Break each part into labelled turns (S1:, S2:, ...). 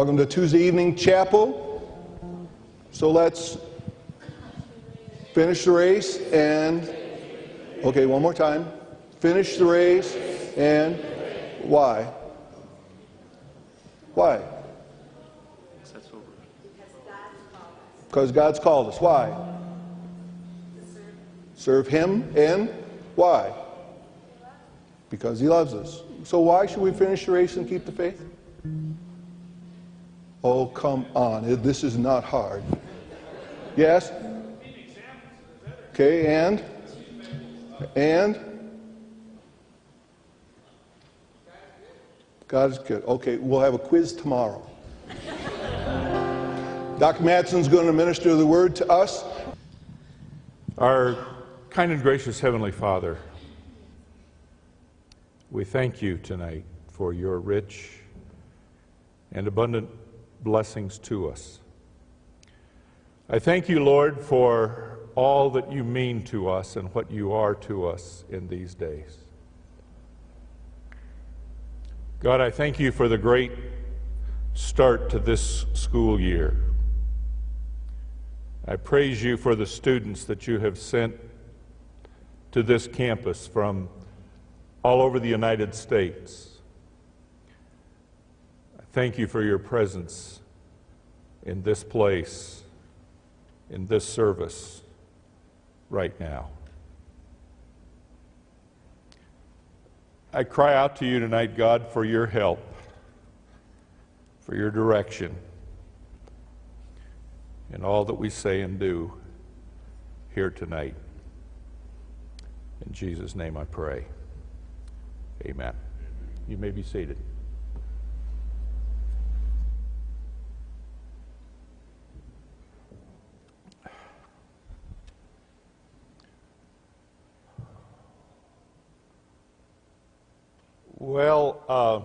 S1: Welcome to Tuesday evening chapel. So let's finish the race and, okay, one more time. Finish the race and why? Why? Because God's called us. Why? Serve Him and why? Because He loves us. So why should we finish the race and keep the faith? Oh, come on. This is not hard. Yes? Okay, and? And? God is good. Okay, we'll have a quiz tomorrow. Dr. Matson's going to minister the word to us.
S2: Our kind and gracious Heavenly Father, we thank you tonight for your rich and abundant blessings to us. I thank you, Lord, for all that you mean to us and what you are to us in these days. God, I thank you for the great start to this school year. I praise you for the students that you have sent to this campus from all over the United States. Thank you for your presence in this place, in this service, right now. I cry out to you tonight, God, for your help, for your direction in all that we say and do here tonight. In Jesus' name I pray. Amen. You may be seated. Well, uh,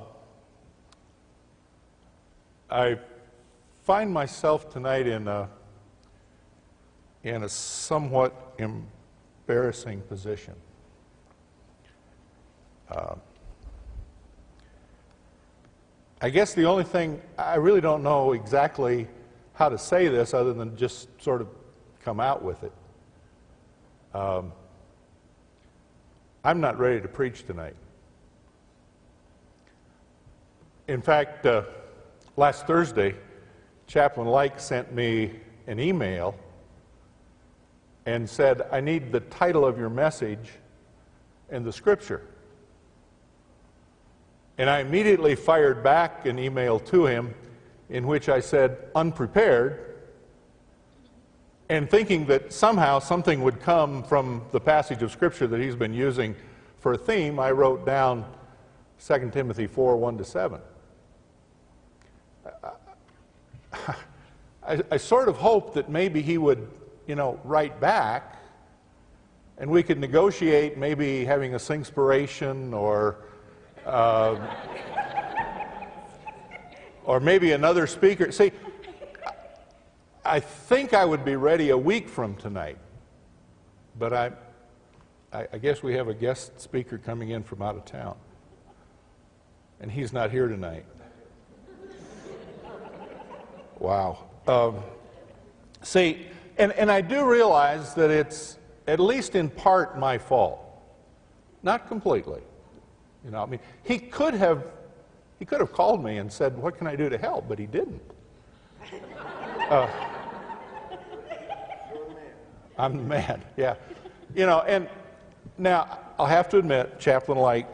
S2: I find myself tonight in a, in a somewhat embarrassing position. Uh, I guess the only thing, I really don't know exactly how to say this other than just sort of come out with it. Um, I'm not ready to preach tonight. In fact, uh, last Thursday, Chaplain Like sent me an email and said, I need the title of your message and the scripture. And I immediately fired back an email to him in which I said, unprepared, and thinking that somehow something would come from the passage of Scripture that he's been using for a theme, I wrote down 2 Timothy 4 1 to 7. I, I sort of hoped that maybe he would, you know, write back and we could negotiate maybe having a singspiration or uh, or maybe another speaker. See, I think I would be ready a week from tonight, but I, I, guess we have a guest speaker coming in from out of town, and he's not here tonight. Wow. Um, see, and, and I do realize that it's at least in part my fault. Not completely. You know, I mean, he could have he could have called me and said, "What can I do to help?" But he didn't. Uh, I'm the man. Yeah, you know. And now I'll have to admit, Chaplain Light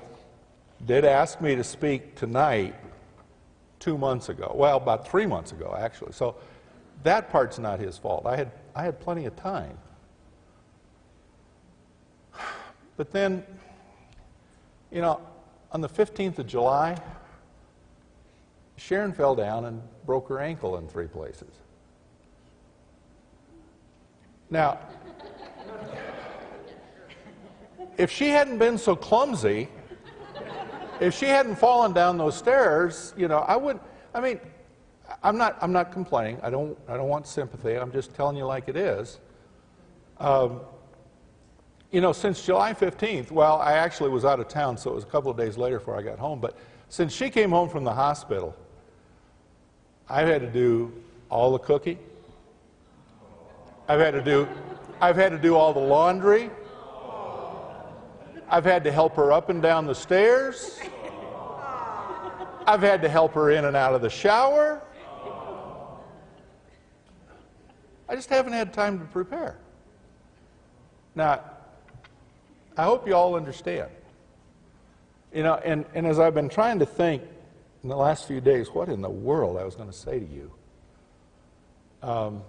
S2: did ask me to speak tonight two months ago. Well, about three months ago, actually. So that part's not his fault. I had, I had plenty of time. But then, you know, on the 15th of July, Sharon fell down and broke her ankle in three places. Now, if she hadn't been so clumsy, if she hadn't fallen down those stairs, you know, I would. I mean, I'm not. I'm not complaining. I don't. I don't want sympathy. I'm just telling you like it is. Um, you know, since July 15th, well, I actually was out of town, so it was a couple of days later before I got home. But since she came home from the hospital, I've had to do all the cooking. I've had to do, I've had to do all the laundry. I've had to help her up and down the stairs. I've had to help her in and out of the shower. I just haven't had time to prepare. Now, I hope you all understand. You know, and, and as I've been trying to think in the last few days, what in the world I was going to say to you. Um,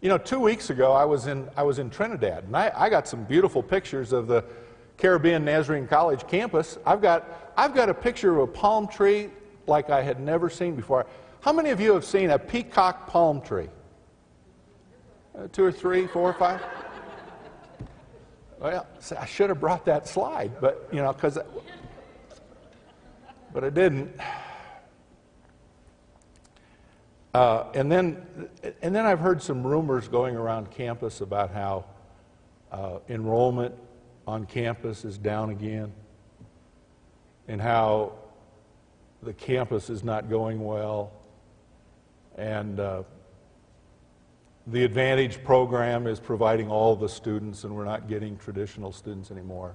S2: you know, two weeks ago I was in, I was in Trinidad, and I, I got some beautiful pictures of the Caribbean Nazarene College campus. I've got, I've got a picture of a palm tree like I had never seen before. How many of you have seen a peacock palm tree? Uh, two or three, four or five? Well, I should have brought that slide, but, you know, because, but I didn't. Uh, and then, and then I've heard some rumors going around campus about how uh, enrollment on campus is down again, and how the campus is not going well, and uh, the Advantage program is providing all the students, and we're not getting traditional students anymore.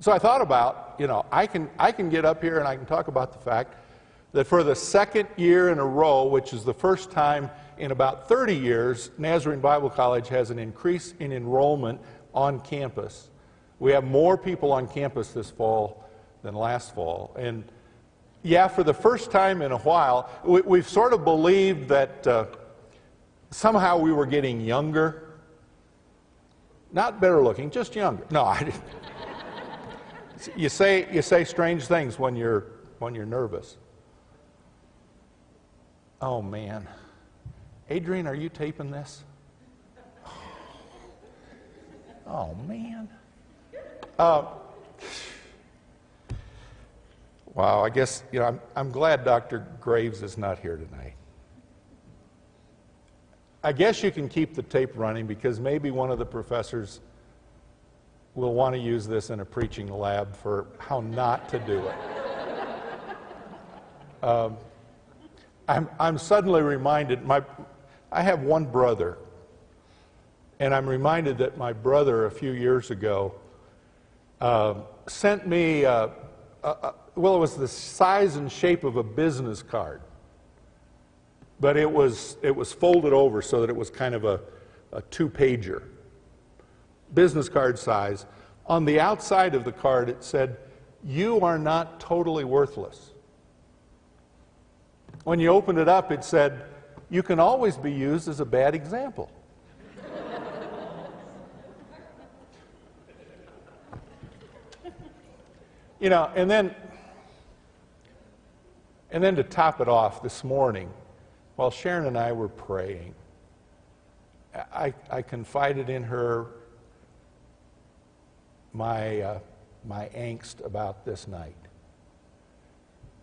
S2: So I thought about, you know, I can, I can get up here and I can talk about the fact that for the second year in a row, which is the first time in about 30 years, Nazarene Bible College has an increase in enrollment on campus. We have more people on campus this fall than last fall. And yeah, for the first time in a while, we, have sort of believed that uh, somehow we were getting younger. Not better looking, just younger. No, I didn't. you say, you say strange things when you're, when you're nervous. Oh, man. Adrian, are you taping this? Oh, man. Uh, wow, I guess, you know, I'm, I'm glad Dr. Graves is not here tonight. I guess you can keep the tape running because maybe one of the professors will want to use this in a preaching lab for how not to do it. Um, I'm, I'm suddenly reminded, my, I have one brother, and I'm reminded that my brother a few years ago uh, sent me, uh, well, it was the size and shape of a business card, but it was, it was folded over so that it was kind of a, a two pager, business card size. On the outside of the card, it said, You are not totally worthless. When you opened it up, it said, You can always be used as a bad example. you know, and then, and then to top it off this morning, while Sharon and I were praying, I, I confided in her my, uh, my angst about this night.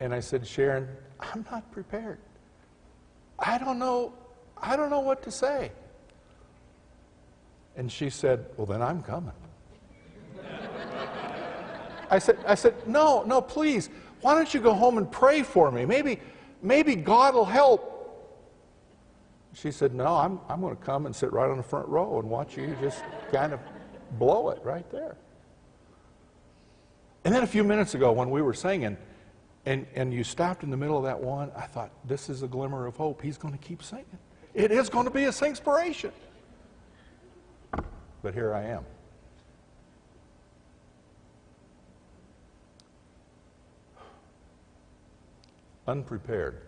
S2: And I said, Sharon, I'm not prepared. I don't know, I don't know what to say. And she said, Well, then I'm coming. I said, I said, No, no, please. Why don't you go home and pray for me? Maybe, maybe God will help. She said, No, I'm, I'm going to come and sit right on the front row and watch you just kind of blow it right there. And then a few minutes ago, when we were singing, and, and you stopped in the middle of that one, I thought, this is a glimmer of hope. He's going to keep singing. It is going to be a inspiration. But here I am. Unprepared.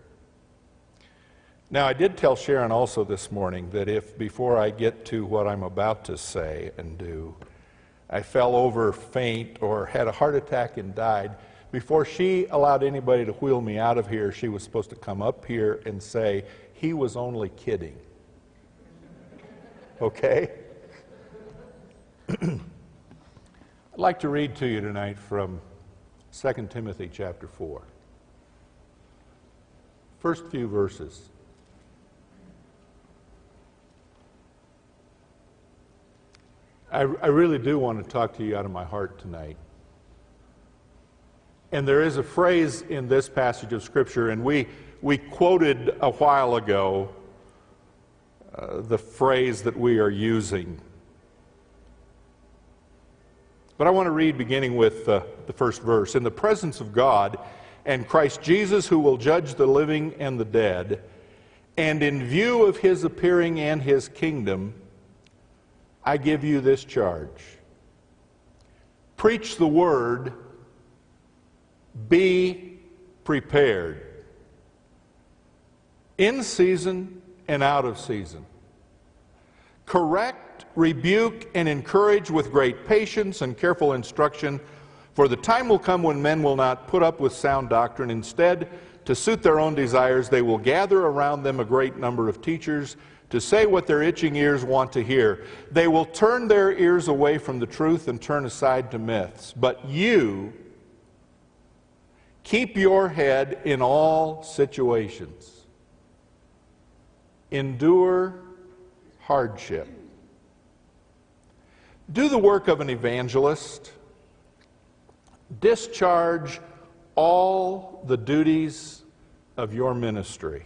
S2: Now, I did tell Sharon also this morning that if before I get to what I'm about to say and do, I fell over faint or had a heart attack and died, before she allowed anybody to wheel me out of here, she was supposed to come up here and say, He was only kidding. Okay? I'd like to read to you tonight from 2 Timothy chapter 4. First few verses. I, I really do want to talk to you out of my heart tonight. And there is a phrase in this passage of Scripture, and we, we quoted a while ago uh, the phrase that we are using. But I want to read beginning with uh, the first verse. In the presence of God and Christ Jesus, who will judge the living and the dead, and in view of his appearing and his kingdom, I give you this charge preach the word, be prepared. In season and out of season. Correct, rebuke, and encourage with great patience and careful instruction, for the time will come when men will not put up with sound doctrine. Instead, to suit their own desires, they will gather around them a great number of teachers to say what their itching ears want to hear. They will turn their ears away from the truth and turn aside to myths. But you keep your head in all situations. Endure hardship. Do the work of an evangelist. Discharge all the duties of your ministry.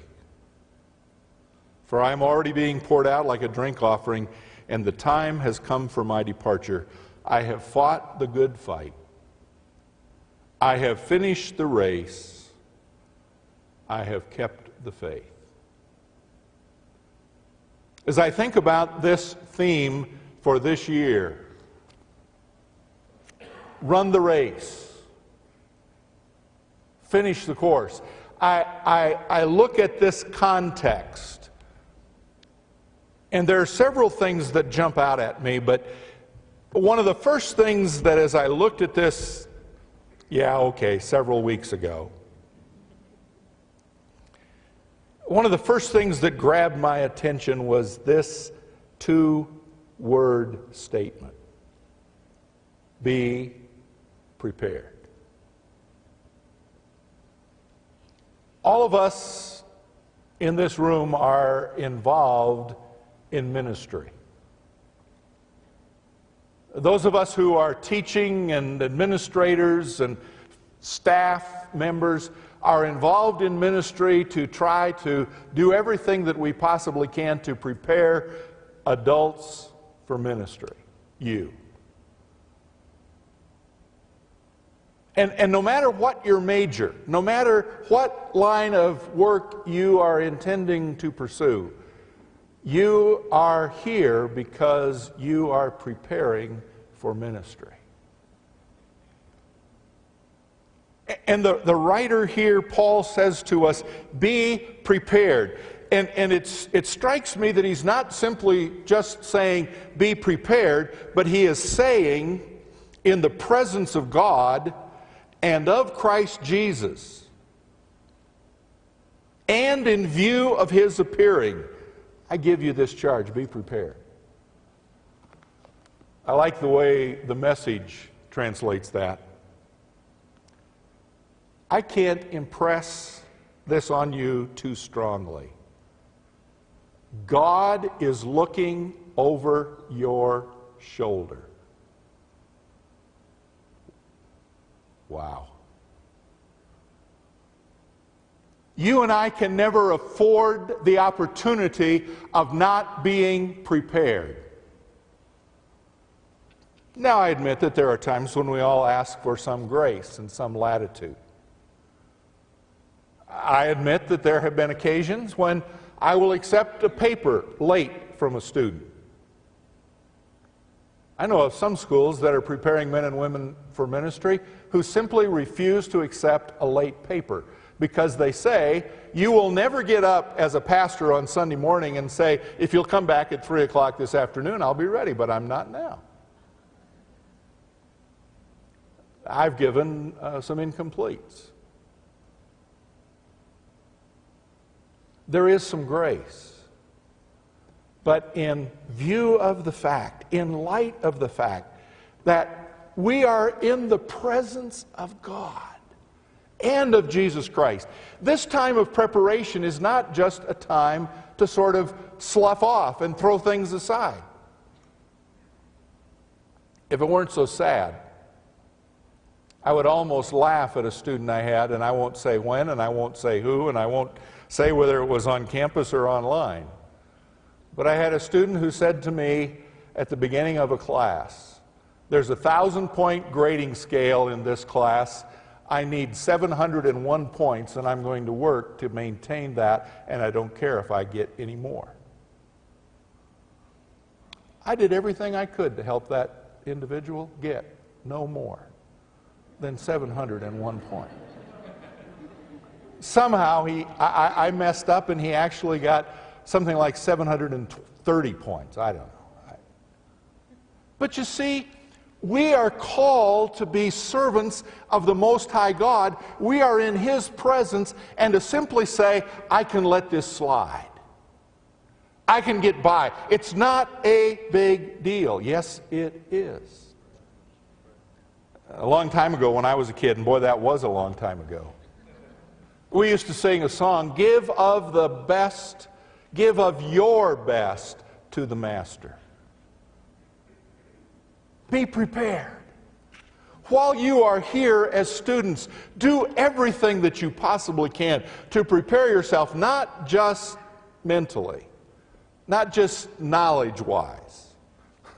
S2: For I am already being poured out like a drink offering, and the time has come for my departure. I have fought the good fight. I have finished the race. I have kept the faith. As I think about this theme for this year, run the race, finish the course, I, I, I look at this context and there are several things that jump out at me, but one of the first things that as I looked at this, yeah, okay, several weeks ago, one of the first things that grabbed my attention was this two word statement Be prepared. All of us in this room are involved in ministry. Those of us who are teaching and administrators and staff members are involved in ministry to try to do everything that we possibly can to prepare adults for ministry. You. And, and no matter what your major, no matter what line of work you are intending to pursue, you are here because you are preparing for ministry. And the, the writer here, Paul says to us, be prepared. And, and it's, it strikes me that he's not simply just saying, be prepared, but he is saying, in the presence of God and of Christ Jesus, and in view of his appearing, I give you this charge be prepared. I like the way the message translates that. I can't impress this on you too strongly. God is looking over your shoulder. Wow. You and I can never afford the opportunity of not being prepared. Now, I admit that there are times when we all ask for some grace and some latitude. I admit that there have been occasions when I will accept a paper late from a student. I know of some schools that are preparing men and women for ministry who simply refuse to accept a late paper because they say, You will never get up as a pastor on Sunday morning and say, If you'll come back at 3 o'clock this afternoon, I'll be ready, but I'm not now. I've given uh, some incompletes. There is some grace. But in view of the fact, in light of the fact that we are in the presence of God, and of Jesus Christ. This time of preparation is not just a time to sort of slough off and throw things aside. If it weren't so sad, I would almost laugh at a student I had, and I won't say when, and I won't say who, and I won't say whether it was on campus or online. But I had a student who said to me at the beginning of a class, There's a thousand point grading scale in this class. I need 701 points, and I'm going to work to maintain that, and I don't care if I get any more. I did everything I could to help that individual get no more than 701 points. Somehow he, I, I messed up and he actually got something like 730 points. I don't know. But you see, we are called to be servants of the Most High God. We are in His presence, and to simply say, I can let this slide. I can get by. It's not a big deal. Yes, it is. A long time ago, when I was a kid, and boy, that was a long time ago, we used to sing a song Give of the best, give of your best to the Master. Be prepared. While you are here as students, do everything that you possibly can to prepare yourself, not just mentally, not just knowledge wise.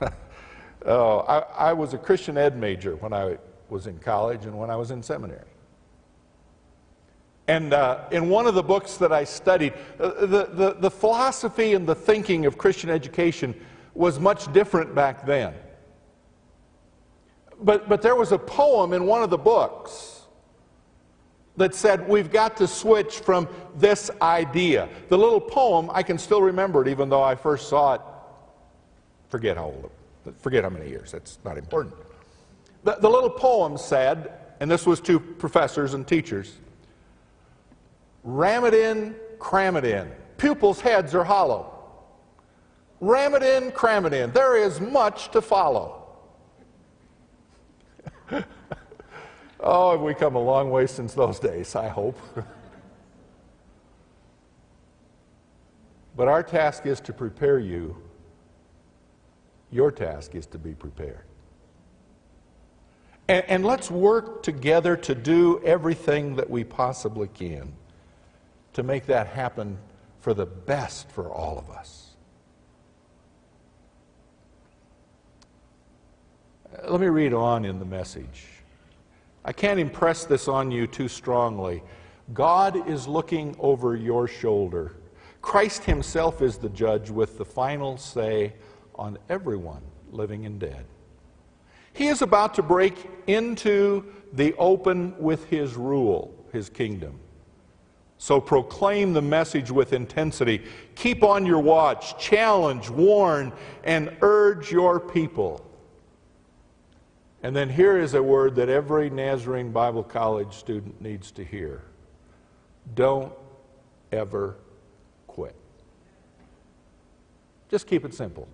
S2: oh, I, I was a Christian ed major when I was in college and when I was in seminary. And uh, in one of the books that I studied, uh, the, the, the philosophy and the thinking of Christian education was much different back then. But, but there was a poem in one of the books that said, We've got to switch from this idea. The little poem, I can still remember it, even though I first saw it, forget how old, forget how many years, that's not important. The, the little poem said, and this was to professors and teachers ram it in, cram it in. Pupils' heads are hollow. Ram it in, cram it in. There is much to follow. oh, have we come a long way since those days, I hope. but our task is to prepare you. Your task is to be prepared. And, and, let's work together to do everything that we possibly can to make that happen for the best for all of us. Let me read on in the message. I can't impress this on you too strongly. God is looking over your shoulder. Christ Himself is the judge with the final say on everyone, living and dead. He is about to break into the open with His rule, His kingdom. So proclaim the message with intensity. Keep on your watch, challenge, warn, and urge your people. And then here is a word that every Nazarene Bible College student needs to hear don't ever quit. Just keep it simple.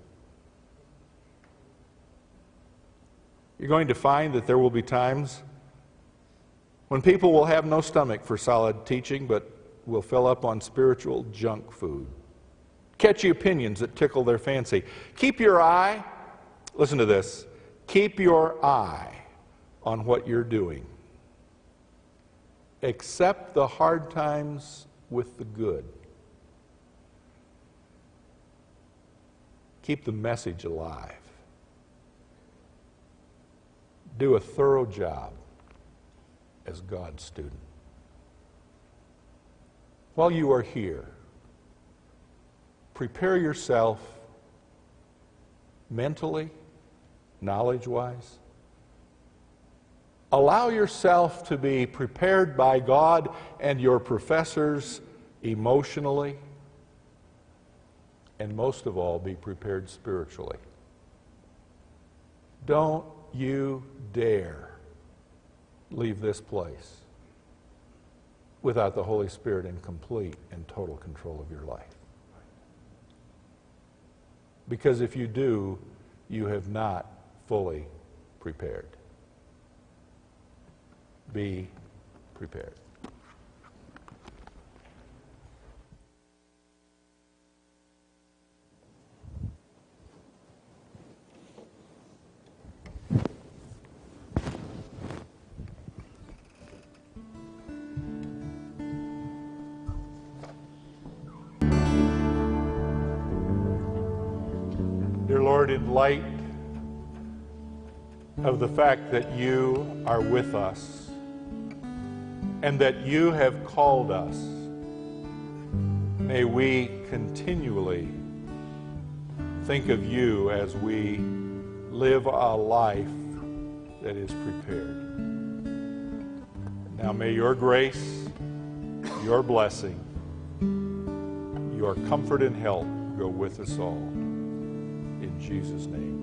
S2: You're going to find that there will be times when people will have no stomach for solid teaching, but will fill up on spiritual junk food. Catchy opinions that tickle their fancy. Keep your eye, listen to this, keep your eye on what you're doing. Accept the hard times with the good. Keep the message alive. Do a thorough job as God's student. While you are here, prepare yourself mentally, knowledge wise. Allow yourself to be prepared by God and your professors emotionally. And most of all, be prepared spiritually. Don't you dare leave this place without the Holy Spirit in complete and total control of your life. Because if you do, you have not fully prepared. Be prepared. Dear Lord, in light of the fact that you are with us and that you have called us, may we continually think of you as we live a life that is prepared. Now may your grace, your blessing, your comfort and help go with us all. In Jesus' name.